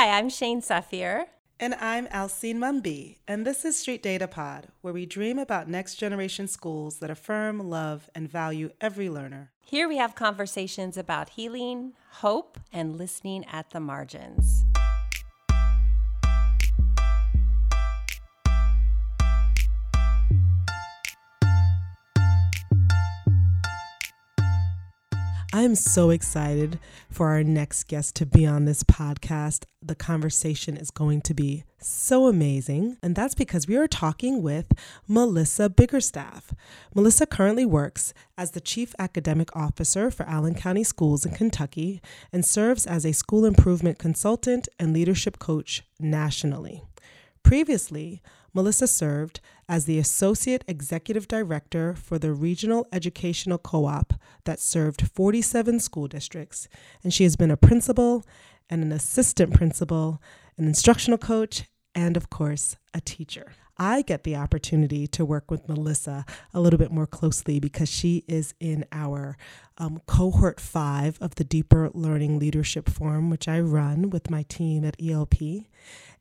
Hi, I'm Shane Safir. And I'm Alcine Mumby, and this is Street Data Pod, where we dream about next generation schools that affirm, love, and value every learner. Here we have conversations about healing, hope, and listening at the margins. I am so excited for our next guest to be on this podcast. The conversation is going to be so amazing, and that's because we are talking with Melissa Biggerstaff. Melissa currently works as the Chief Academic Officer for Allen County Schools in Kentucky and serves as a school improvement consultant and leadership coach nationally. Previously, Melissa served as the Associate Executive Director for the Regional Educational Co op that served 47 school districts, and she has been a principal and an assistant principal, an instructional coach, and of course, a teacher. I get the opportunity to work with Melissa a little bit more closely because she is in our um, cohort five of the Deeper Learning Leadership Forum, which I run with my team at ELP.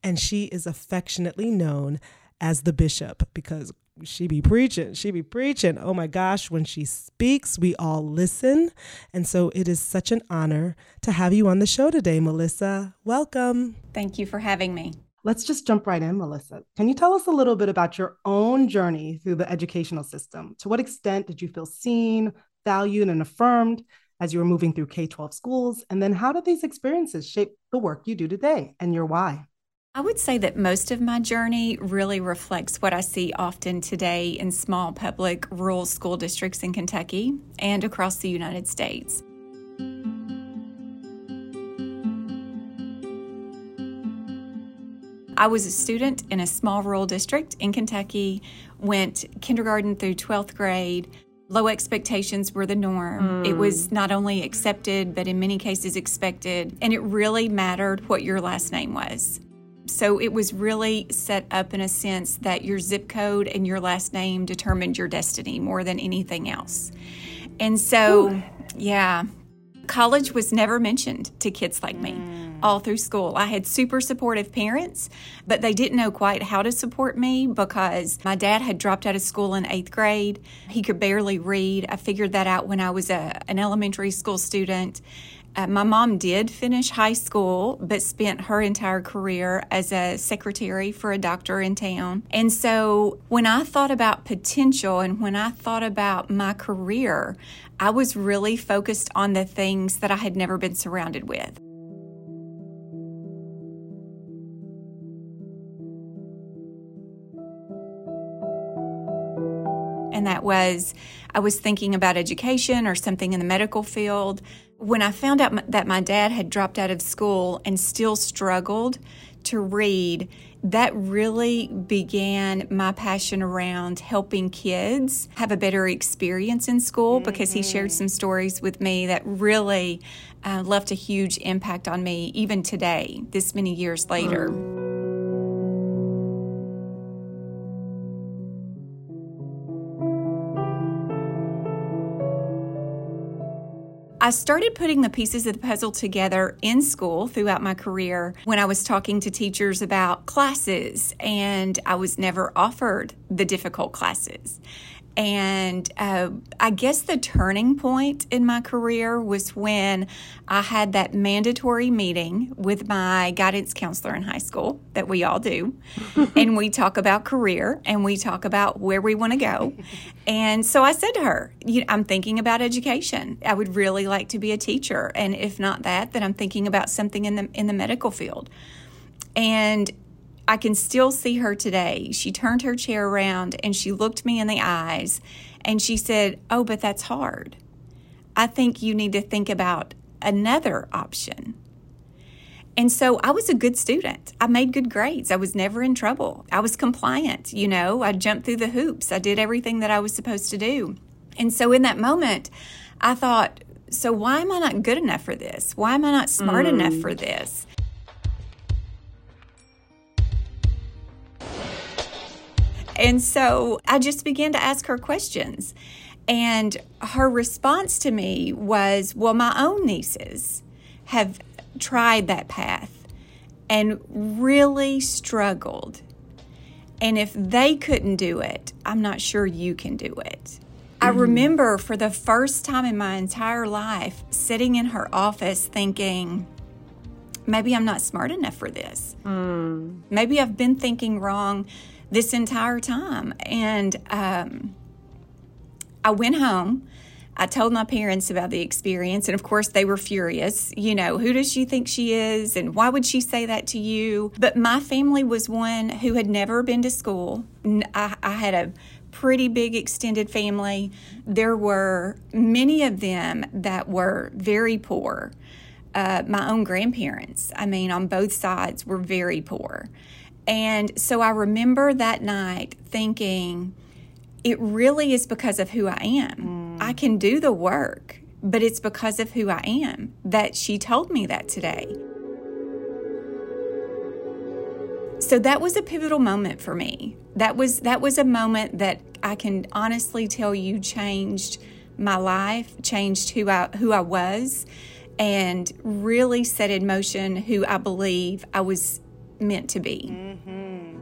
And she is affectionately known as the bishop because she be preaching she be preaching. Oh my gosh when she speaks we all listen. And so it is such an honor to have you on the show today melissa. Welcome. Thank you for having me let's just jump right in melissa. Can you tell us a little bit about your own journey through the educational system? To what extent did you feel seen valued and affirmed as you were moving through k-12 schools? And then how did these experiences shape the work you do today and your why? I would say that most of my journey really reflects what I see often today in small public rural school districts in Kentucky and across the United States. I was a student in a small rural district in Kentucky, went kindergarten through 12th grade. Low expectations were the norm. Mm. It was not only accepted, but in many cases expected. And it really mattered what your last name was. So it was really set up in a sense that your zip code and your last name determined your destiny more than anything else. And so, Ooh. yeah, college was never mentioned to kids like me mm. All through school. I had super supportive parents, but they didn't know quite how to support me because my dad had dropped out of school in eighth grade. He could barely read. I figured that out when I was a, an elementary school student. Uh, my mom did finish high school, but spent her entire career as a secretary for a doctor in town. And so when I thought about potential and when I thought about my career, I was really focused on the things that I had never been surrounded with. And that was I was thinking about education or something in the medical field. When I found out that my dad had dropped out of school and still struggled to read, that really began my passion around helping kids have a better experience in school mm-hmm. because he shared some stories with me that really uh, left a huge impact on me even today, this many years later. Mm. I started putting the pieces of the puzzle together in school throughout my career when I was talking to teachers about classes, and I was never offered the difficult classes. And uh, I guess the turning point in my career was when I had that mandatory meeting with my guidance counselor in high school that we all do. and we talk about career and we talk about where we want to go. And so I said to her, I'm thinking about education. I would really like to be a teacher. And if not that, then I'm thinking about something in the, in the medical field. And I can still see her today. She turned her chair around and she looked me in the eyes and she said, Oh, but that's hard. I think you need to think about another option. And so I was a good student. I made good grades. I was never in trouble. I was compliant, you know, I jumped through the hoops. I did everything that I was supposed to do. And so in that moment, I thought, so why am I not good enough for this? Why am I not smart mm. enough for this? And so I just began to ask her questions. And her response to me was, Well, my own nieces have tried that path and really struggled. And if they couldn't do it, I'm not sure you can do it. I mm-hmm. remember for the first time in my entire life sitting in her office thinking, maybe I'm not smart enough for this. Mm. Maybe I've been thinking wrong this entire time. And um, I went home. I told my parents about the experience, and of course, they were furious. You know, who does she think she is, and why would she say that to you? But my family was one who had never been to school. I, I had a pretty big extended family. There were many of them that were very poor. Uh, my own grandparents, I mean, on both sides, were very poor. And so I remember that night thinking, it really is because of who I am. Mm. I can do the work, but it's because of who I am that she told me that today. So that was a pivotal moment for me. That was that was a moment that I can honestly tell you changed my life, changed who I who I was and really set in motion who I believe I was meant to be. Mm-hmm.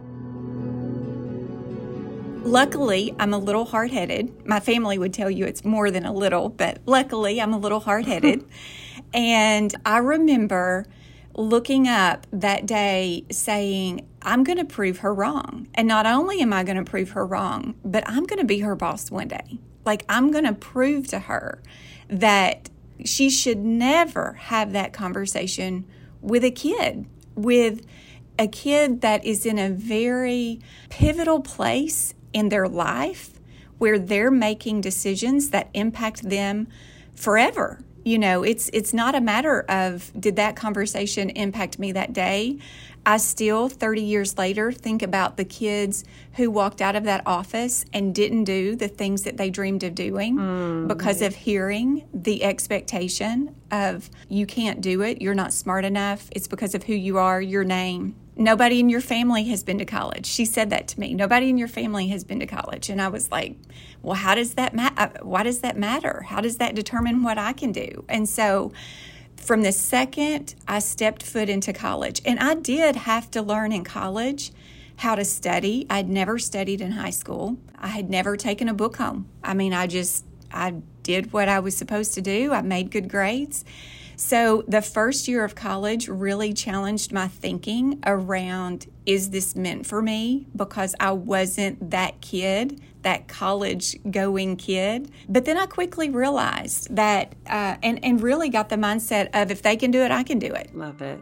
Luckily, I'm a little hard headed. My family would tell you it's more than a little, but luckily, I'm a little hard headed. and I remember looking up that day saying, I'm going to prove her wrong. And not only am I going to prove her wrong, but I'm going to be her boss one day. Like, I'm going to prove to her that she should never have that conversation with a kid, with a kid that is in a very pivotal place in their life where they're making decisions that impact them forever. You know, it's it's not a matter of did that conversation impact me that day? I still, 30 years later, think about the kids who walked out of that office and didn't do the things that they dreamed of doing mm, because of hearing the expectation of you can't do it, you're not smart enough, it's because of who you are, your name. Nobody in your family has been to college. She said that to me. Nobody in your family has been to college. And I was like, well, how does that matter? Uh, why does that matter? How does that determine what I can do? And so, from the second I stepped foot into college, and I did have to learn in college how to study. I'd never studied in high school. I had never taken a book home. I mean, I just I did what I was supposed to do. I made good grades. So the first year of college really challenged my thinking around is this meant for me? Because I wasn't that kid, that college going kid. But then I quickly realized that, uh, and, and really got the mindset of if they can do it, I can do it. Love it.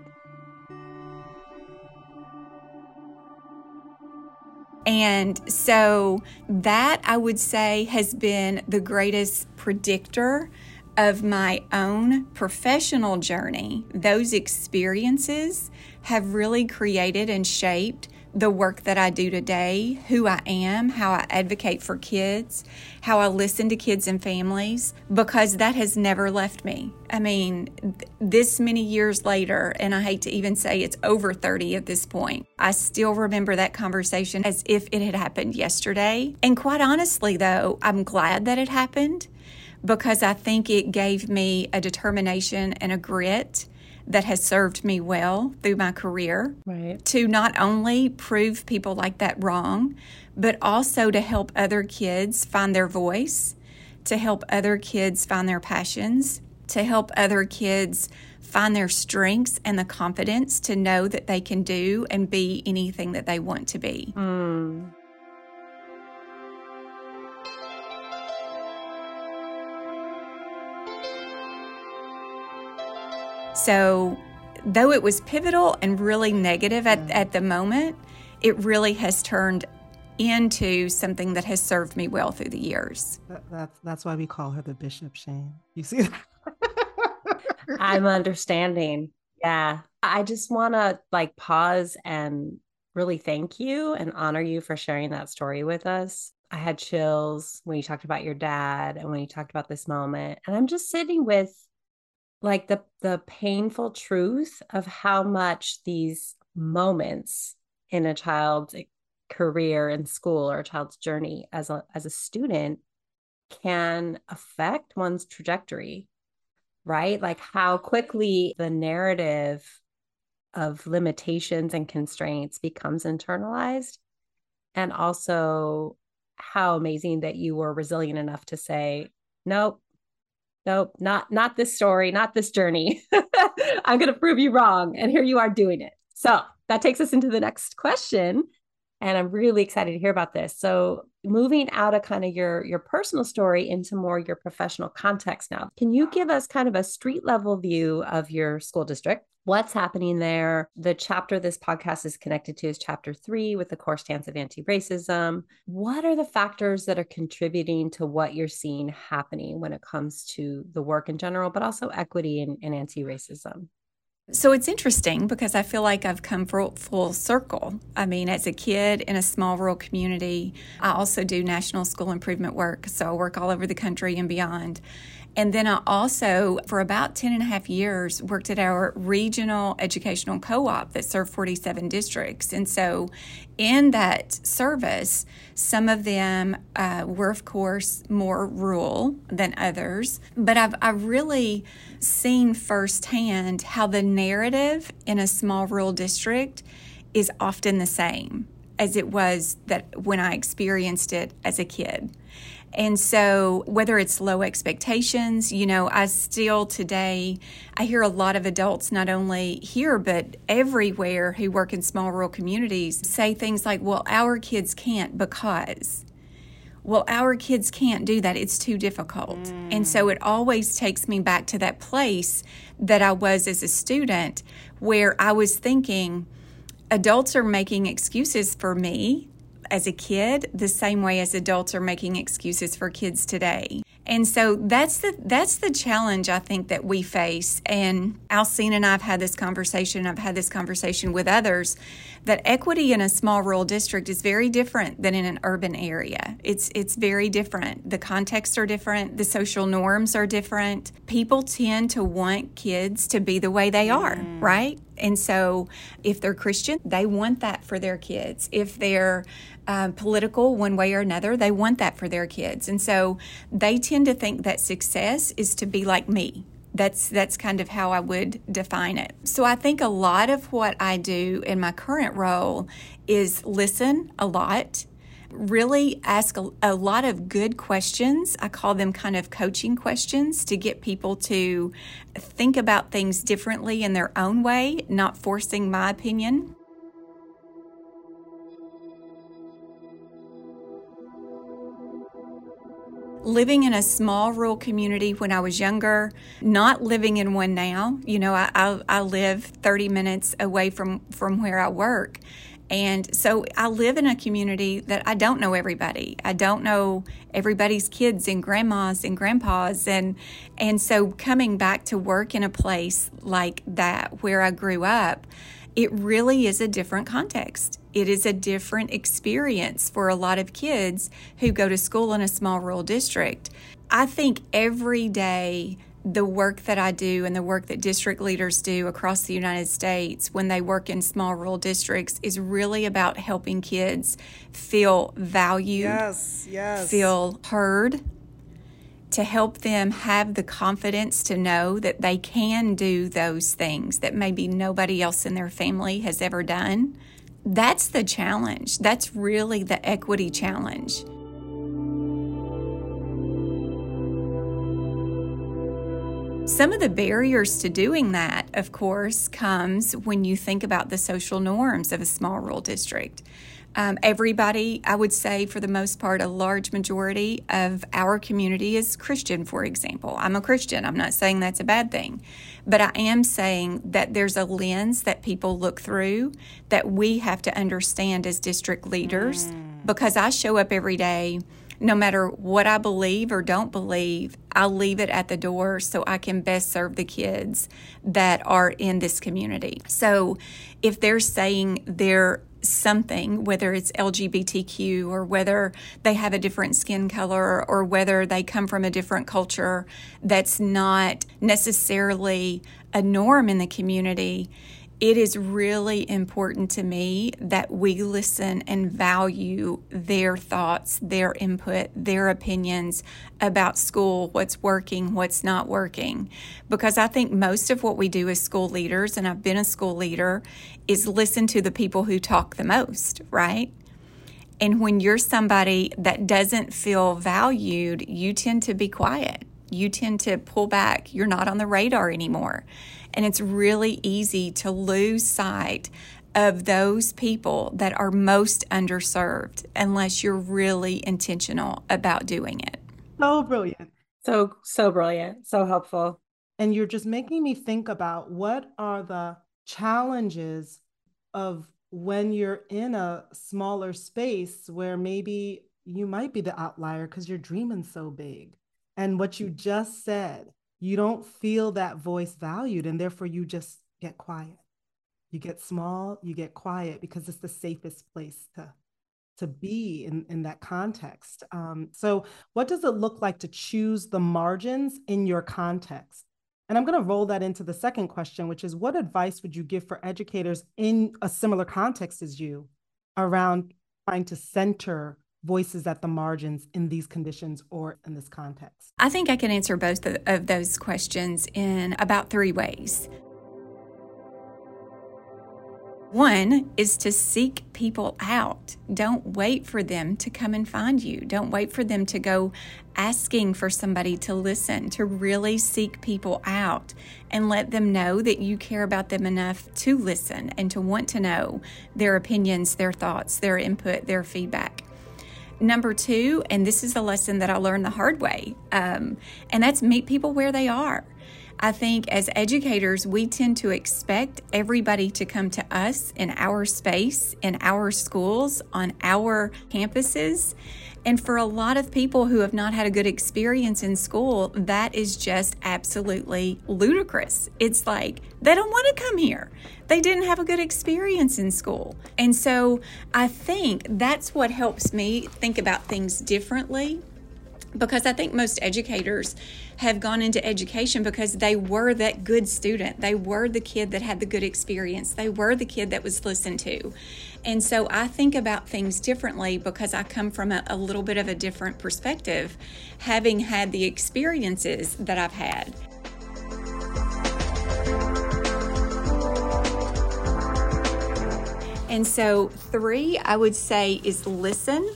And so that I would say has been the greatest predictor of my own professional journey, those experiences have really created and shaped the work that I do today, who I am, how I advocate for kids, how I listen to kids and families, because that has never left me. I mean, th- this many years later, and I hate to even say it's over 30 at this point, I still remember that conversation as if it had happened yesterday. And quite honestly, though, I'm glad that it happened because I think it gave me a determination and a grit that has served me well through my career. Right. To not only prove people like that wrong, but also to help other kids find their voice, to help other kids find their passions, to help other kids find their strengths and the confidence to know that they can do and be anything that they want to be. Mm. So, though it was pivotal and really negative at, mm. at the moment, it really has turned into something that has served me well through the years. That, that's that's why we call her the bishop, Shane. You see I'm understanding. Yeah. I just want to like pause and really thank you and honor you for sharing that story with us. I had chills when you talked about your dad and when you talked about this moment. And I'm just sitting with like the the painful truth of how much these moments in a child's eh, career in school or a child's journey as a as a student can affect one's trajectory right like how quickly the narrative of limitations and constraints becomes internalized. And also how amazing that you were resilient enough to say, nope, nope, not not this story, not this journey. I'm going to prove you wrong. And here you are doing it. So that takes us into the next question. And I'm really excited to hear about this. So moving out of kind of your your personal story into more your professional context now. Can you give us kind of a street level view of your school district? what's happening there. The chapter this podcast is connected to is chapter three with the core stance of anti racism. What are the factors that are contributing to what you're seeing happening when it comes to the work in general, but also equity and, and anti racism? So it's interesting because I feel like I've come full circle. I mean, as a kid in a small rural community, I also do national school improvement work. So I work all over the country and beyond. And then I also, for about 10 and a half years, worked at our regional educational co op that served 47 districts. And so, in that service, some of them uh, were, of course, more rural than others. But I've, I've really seen firsthand how the narrative in a small rural district is often the same as it was that when I experienced it as a kid. And so, whether it's low expectations, you know, I still today, I hear a lot of adults, not only here, but everywhere who work in small rural communities, say things like, well, our kids can't because. Well, our kids can't do that. It's too difficult. Mm. And so it always takes me back to that place that I was as a student where I was thinking, adults are making excuses for me as a kid the same way as adults are making excuses for kids today. And so that's the that's the challenge I think that we face. And Alcine and I've had this conversation. I've had this conversation with others that equity in a small rural district is very different than in an urban area. It's it's very different. The contexts are different, the social norms are different. People tend to want kids to be the way they are, mm. right? And so if they're Christian, they want that for their kids. If they're uh, political one way or another, they want that for their kids. And so they tend to think that success is to be like me that's that's kind of how I would define it. So I think a lot of what I do in my current role is listen a lot, really ask a, a, lot of good questions. I call them kind of coaching questions to get people to think about things differently in their own way, not forcing my opinion. living in a small rural community when I was younger, not living in one now. You know, I, I, I, live 30 minutes away from, from where I work. And so I live in a community that I don't know everybody. I don't know everybody's kids and grandmas and grandpas and and so coming back to work in a place like that where I grew up, it really is a different context. It is a different experience for a lot of kids who go to school in a small rural district. I think every day the work that I do and the work that district leaders do across the United States when they work in small rural districts is really about helping kids feel valued, yes, yes. feel heard, to help them have the confidence to know that they can do those things that maybe nobody else in their family has ever done. That's the challenge. That's really the equity challenge. Some of the barriers to doing that, of course, comes when you think about the social norms of a small rural district. Um, everybody, I would say, for the most part, a large majority of our community is Christian, for example. I'm a Christian. I'm not saying that's a bad thing, but I am saying that there's a lens that people look through that we have to understand as district leaders mm. because I show up every day. No matter what I believe or don't believe, I'll leave it at the door so I can best serve the kids that are in this community. So if they're saying they're something, whether it's LGBTQ or whether they have a different skin color or whether they come from a different culture that's not necessarily a norm in the community. It is really important to me that we listen and value their thoughts, their input, their opinions about school, what's working, what's not working. Because I think most of what we do as school leaders, and I've been a school leader, is listen to the people who talk the most, right? And when you're somebody that doesn't feel valued, you tend to be quiet. You tend to pull back. You're not on the radar anymore. And it's really easy to lose sight of those people that are most underserved unless you're really intentional about doing it. So brilliant. So, so brilliant. So helpful. And you're just making me think about what are the challenges of when you're in a smaller space where maybe you might be the outlier because you're dreaming so big. And what you just said you don't feel that voice valued and therefore you just get quiet. You get small you get quiet because it's the safest place to to be in, in that context. Um, so what does it look like to choose the margins in your context? And i'm going to roll that into the second question which is what advice would you give for educators in a similar context as you around trying to center voices at the margins in these conditions or in this context? I think I can answer both of those questions in about three ways. One is to seek people out. Don't wait for them to come and find you. Don't wait for them to go asking for somebody to listen, to really seek people out and let them know that you care about them enough to listen and to want to know their opinions, their thoughts, their input, their feedback. Number two, and this is a lesson that I learned the hard way, um, and that's meet people where they are. I think as educators, we tend to expect everybody to come to us in our space, in our schools, on our campuses. And for a lot of people who have not had a good experience in school, that is just absolutely ludicrous. It's like they don't want to come here. They didn't have a good experience in school. And so I think that's what helps me think about things differently because I think most educators have gone into education because they were that good student. They were the kid that had the good experience. They were the kid that was listened to. And so I think about things differently because I come from a, a little bit of a different perspective, having had the experiences that I've had. And so, three, I would say, is listen.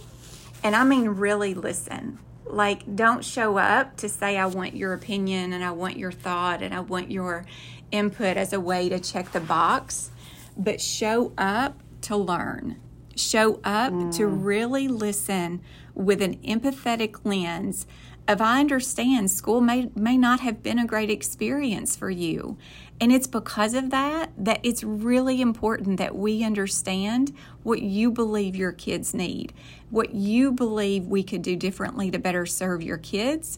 And I mean, really listen. Like, don't show up to say, I want your opinion and I want your thought and I want your input as a way to check the box, but show up to learn. Show up mm. to really listen with an empathetic lens of I understand school may may not have been a great experience for you. And it's because of that that it's really important that we understand what you believe your kids need, what you believe we could do differently to better serve your kids.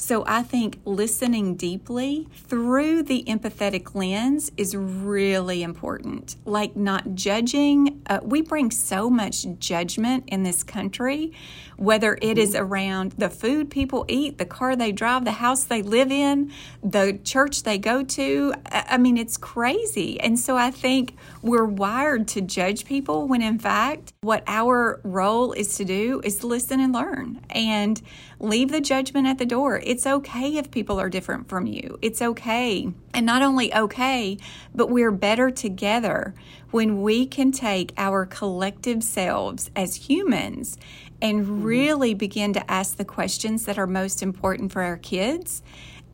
So I think listening deeply through the empathetic lens is really important. Like not judging. Uh, we bring so much judgment in this country, whether it is mm-hmm. around the food people eat, the car they drive, the house they live in, the church they go to. I mean, it's crazy. And so I think we're wired to judge people when in fact, what our role is to do is to listen and learn and leave the judgment at the door. It's okay if people are different from you. It's okay. And not only okay, but we're better together when we can take our collective selves as humans and mm-hmm. really begin to ask the questions that are most important for our kids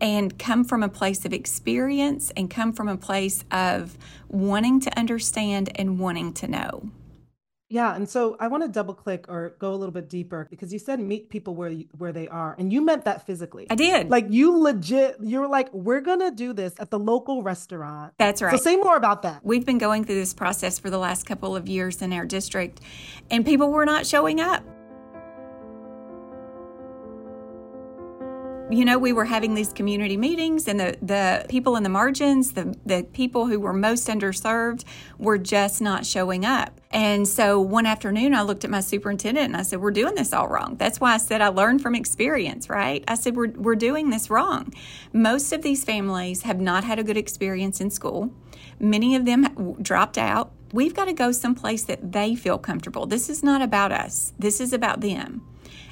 and come from a place of experience and come from a place of wanting to understand and wanting to know. Yeah, and so I want to double click or go a little bit deeper because you said meet people where you, where they are, and you meant that physically. I did. Like you legit, you were like, we're gonna do this at the local restaurant. That's right. So say more about that. We've been going through this process for the last couple of years in our district, and people were not showing up. You know, we were having these community meetings and the, the people in the margins, the, the people who were most underserved were just not showing up. And so one afternoon I looked at my superintendent and I said, We're doing this all wrong. That's why I said I learned from experience, right? I said, We're, we're doing this wrong. Most of these families have not had a good experience in school. Many of them dropped out. We've got to go someplace that they feel comfortable. This is not about us, this is about them.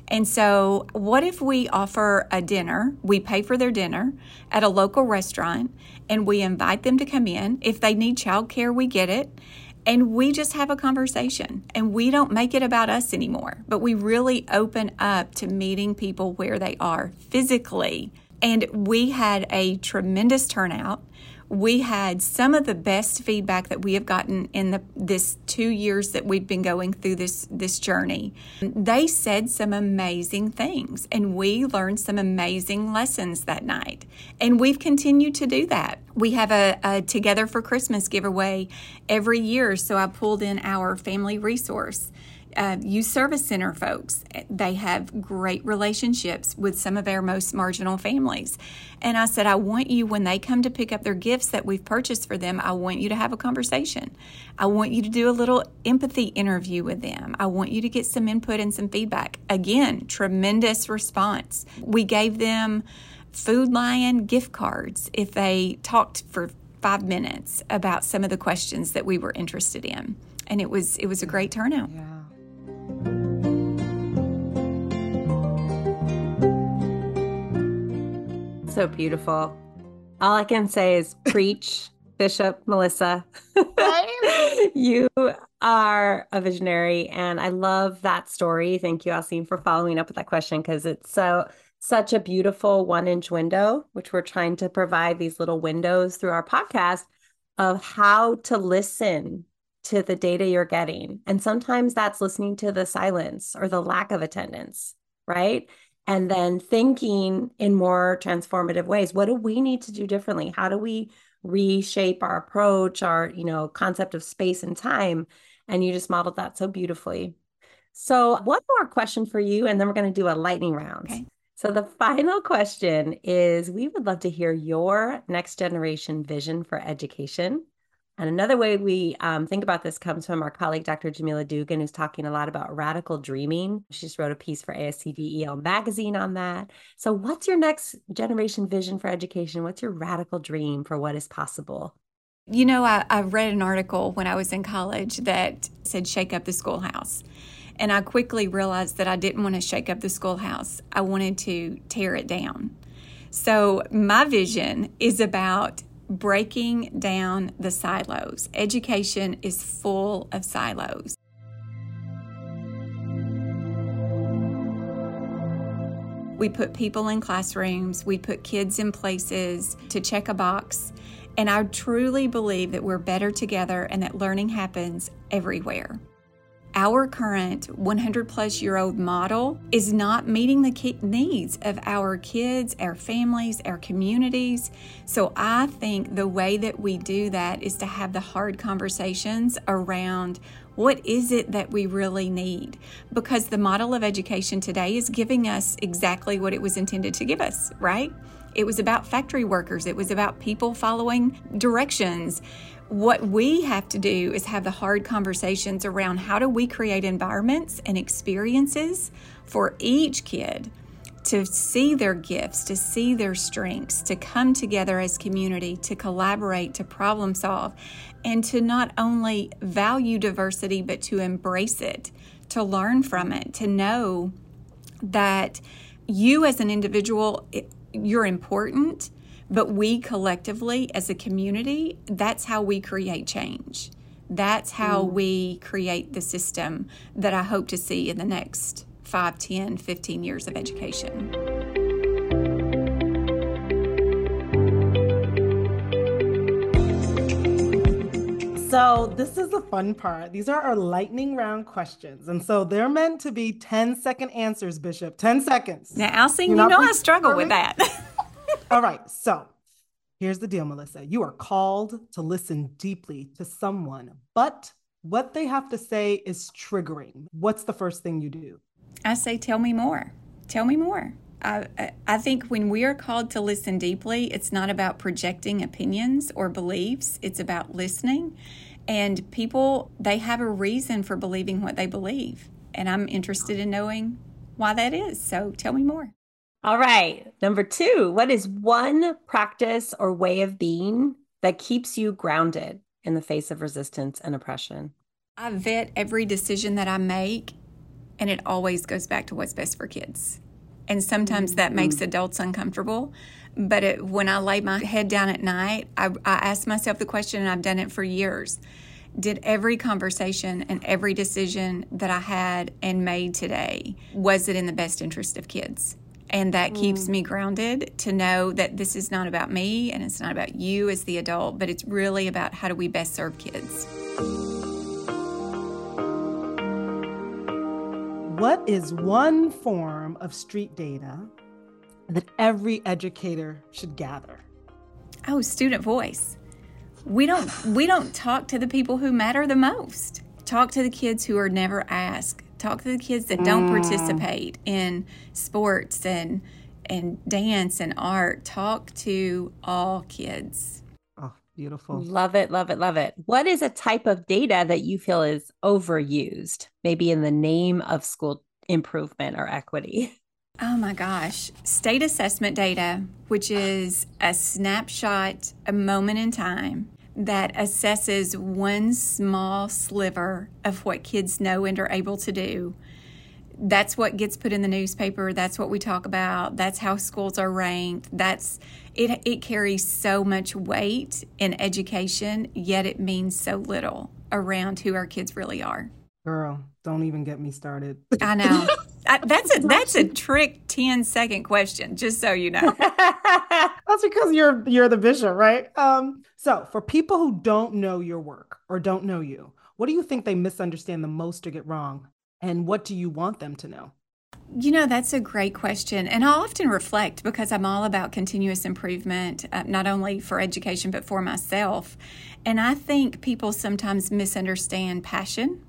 And so, what if we offer a dinner? We pay for their dinner at a local restaurant and we invite them to come in. If they need childcare, we get it. And we just have a conversation and we don't make it about us anymore, but we really open up to meeting people where they are physically. And we had a tremendous turnout we had some of the best feedback that we have gotten in the this two years that we've been going through this this journey. They said some amazing things, and we learned some amazing lessons that night. And we've continued to do that. We have a, a Together for Christmas giveaway every year, so I pulled in our family resource uh, youth service center folks. They have great relationships with some of our most marginal families. And I said, I want you, when they come to pick up their gifts that we've purchased for them, I want you to have a conversation. I want you to do a little empathy interview with them. I want you to get some input and some feedback. Again, tremendous response. We gave them Food Lion gift cards if they talked for five minutes about some of the questions that we were interested in and it was it was a great turnout. Yeah. So beautiful. All I can say is preach, Bishop Melissa. you are a visionary, and I love that story. Thank you, Alcine, for following up with that question because it's so such a beautiful one inch window, which we're trying to provide these little windows through our podcast of how to listen to the data you're getting. And sometimes that's listening to the silence or the lack of attendance, right? And then thinking in more transformative ways. What do we need to do differently? How do we reshape our approach our you know concept of space and time? And you just modeled that so beautifully. So one more question for you and then we're going to do a lightning round. Okay. so the final question is we would love to hear your next generation vision for education and another way we um, think about this comes from our colleague, Dr. Jamila Dugan, who's talking a lot about radical dreaming. She just wrote a piece for ASCD magazine on that. So, what's your next generation vision for education? What's your radical dream for what is possible? You know, I, I read an article when I was in college that said, shake up the schoolhouse. And I quickly realized that I didn't want to shake up the schoolhouse, I wanted to tear it down. So, my vision is about breaking down the silos. Education is full of silos. We put people in classrooms, we put kids in places to check a box. And I truly believe that we're better together and that learning happens everywhere our current 100 plus year old model is not meeting the needs of our kids, our families, our communities. So I think the way that we do that is to have the hard conversations around what is it that we really need? Because the model of education today is giving us exactly what it was intended to give us, right? It was about factory workers, it was about people following directions. What we have to do is have the hard conversations around how do we create environments and experiences for each kid to see their gifts, to see their strengths, to come together as community, to collaborate, to problem solve, and to not only value diversity, but to embrace it, to learn from it, to know that you as an individual, you're important but we collectively, as a community, that's how we create change. That's how mm. we create the system that I hope to see in the next 5, 10, 15 years of education. So, this is the fun part. These are our lightning round questions. And so they're meant to be 10 second answers, Bishop. 10 seconds. Now, Alcine, you know I struggle with that. All right. So here's the deal, Melissa. You are called to listen deeply to someone, but what they have to say is triggering. What's the first thing you do? I say, tell me more. Tell me more. I, I think when we are called to listen deeply, it's not about projecting opinions or beliefs, it's about listening. And people, they have a reason for believing what they believe. And I'm interested in knowing why that is. So tell me more. All right. Number two, what is one practice or way of being that keeps you grounded in the face of resistance and oppression? I vet every decision that I make, and it always goes back to what's best for kids. And sometimes that mm-hmm. makes adults uncomfortable. But it, when I lay my head down at night, I, I ask myself the question, and I've done it for years Did every conversation and every decision that I had and made today, was it in the best interest of kids? And that mm. keeps me grounded to know that this is not about me and it's not about you as the adult, but it's really about how do we best serve kids. What is one form of street data that every educator should gather? Oh, student voice. We don't we don't talk to the people who matter the most. Talk to the kids who are never asked talk to the kids that don't mm. participate in sports and and dance and art. Talk to all kids. Oh beautiful. Love it love it love it. What is a type of data that you feel is overused maybe in the name of school improvement or equity? Oh my gosh. State assessment data, which is a snapshot, a moment in time that assesses one small sliver of what kids know and are able to do. That's what gets put in the newspaper. That's what we talk about. That's how schools are ranked. That's it it carries so much weight in education, yet it means so little around who our kids really are. Girl, don't even get me started. I know. I, that's a that's a trick 10 second question, just so you know. that's because you're you're the vision right? Um, so for people who don't know your work or don't know you, what do you think they misunderstand the most or get wrong? And what do you want them to know? You know, that's a great question. And I often reflect because I'm all about continuous improvement, uh, not only for education, but for myself. And I think people sometimes misunderstand passion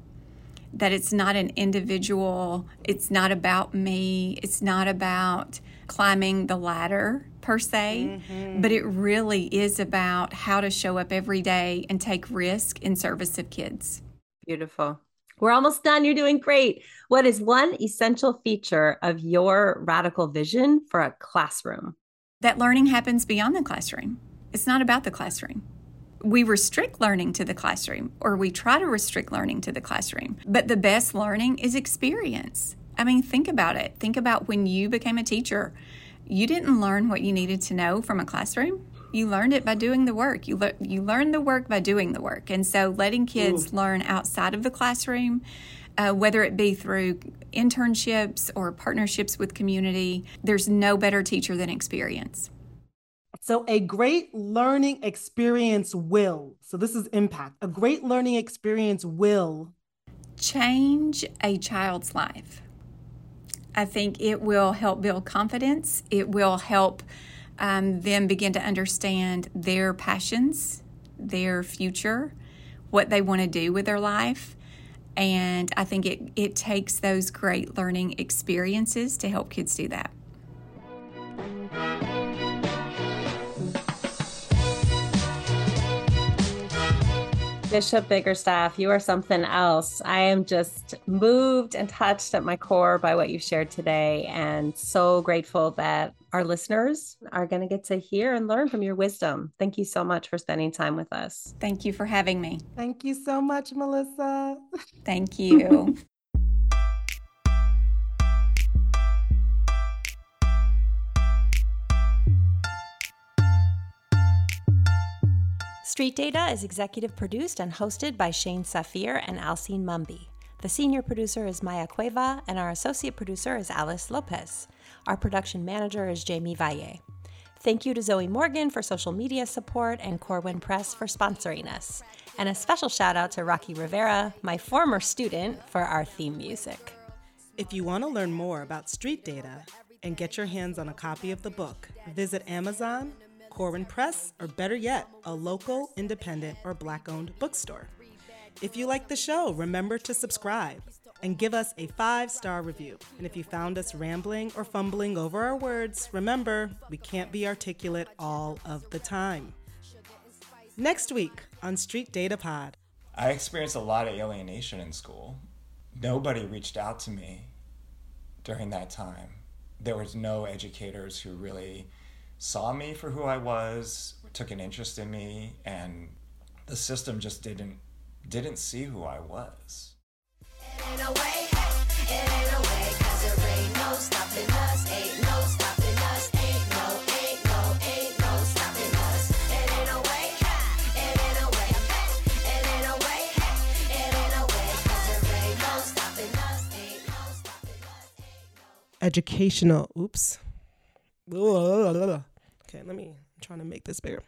that it's not an individual, it's not about me, it's not about climbing the ladder per se, mm-hmm. but it really is about how to show up every day and take risk in service of kids. Beautiful. We're almost done. You're doing great. What is one essential feature of your radical vision for a classroom? That learning happens beyond the classroom. It's not about the classroom we restrict learning to the classroom or we try to restrict learning to the classroom. But the best learning is experience. I mean, think about it. Think about when you became a teacher. You didn't learn what you needed to know from a classroom. You learned it by doing the work. You le- you learn the work by doing the work. And so letting kids Ooh. learn outside of the classroom uh, whether it be through internships or partnerships with community, there's no better teacher than experience. So, a great learning experience will, so this is impact, a great learning experience will change a child's life. I think it will help build confidence, it will help um, them begin to understand their passions, their future, what they want to do with their life. And I think it, it takes those great learning experiences to help kids do that. Bishop Biggerstaff, you are something else. I am just moved and touched at my core by what you've shared today, and so grateful that our listeners are going to get to hear and learn from your wisdom. Thank you so much for spending time with us. Thank you for having me. Thank you so much, Melissa. Thank you. Street Data is executive produced and hosted by Shane Safir and Alcine Mumby. The senior producer is Maya Cueva, and our associate producer is Alice Lopez. Our production manager is Jamie Valle. Thank you to Zoe Morgan for social media support and Corwin Press for sponsoring us. And a special shout out to Rocky Rivera, my former student, for our theme music. If you want to learn more about street data and get your hands on a copy of the book, visit Amazon Corwin Press, or better yet, a local, independent, or black owned bookstore. If you like the show, remember to subscribe and give us a five star review. And if you found us rambling or fumbling over our words, remember, we can't be articulate all of the time. Next week on Street Data Pod. I experienced a lot of alienation in school. Nobody reached out to me during that time. There was no educators who really saw me for who I was, took an interest in me, and the system just didn't didn't see who I was. Educational. Oops. Okay, let me. I'm trying to make this bigger.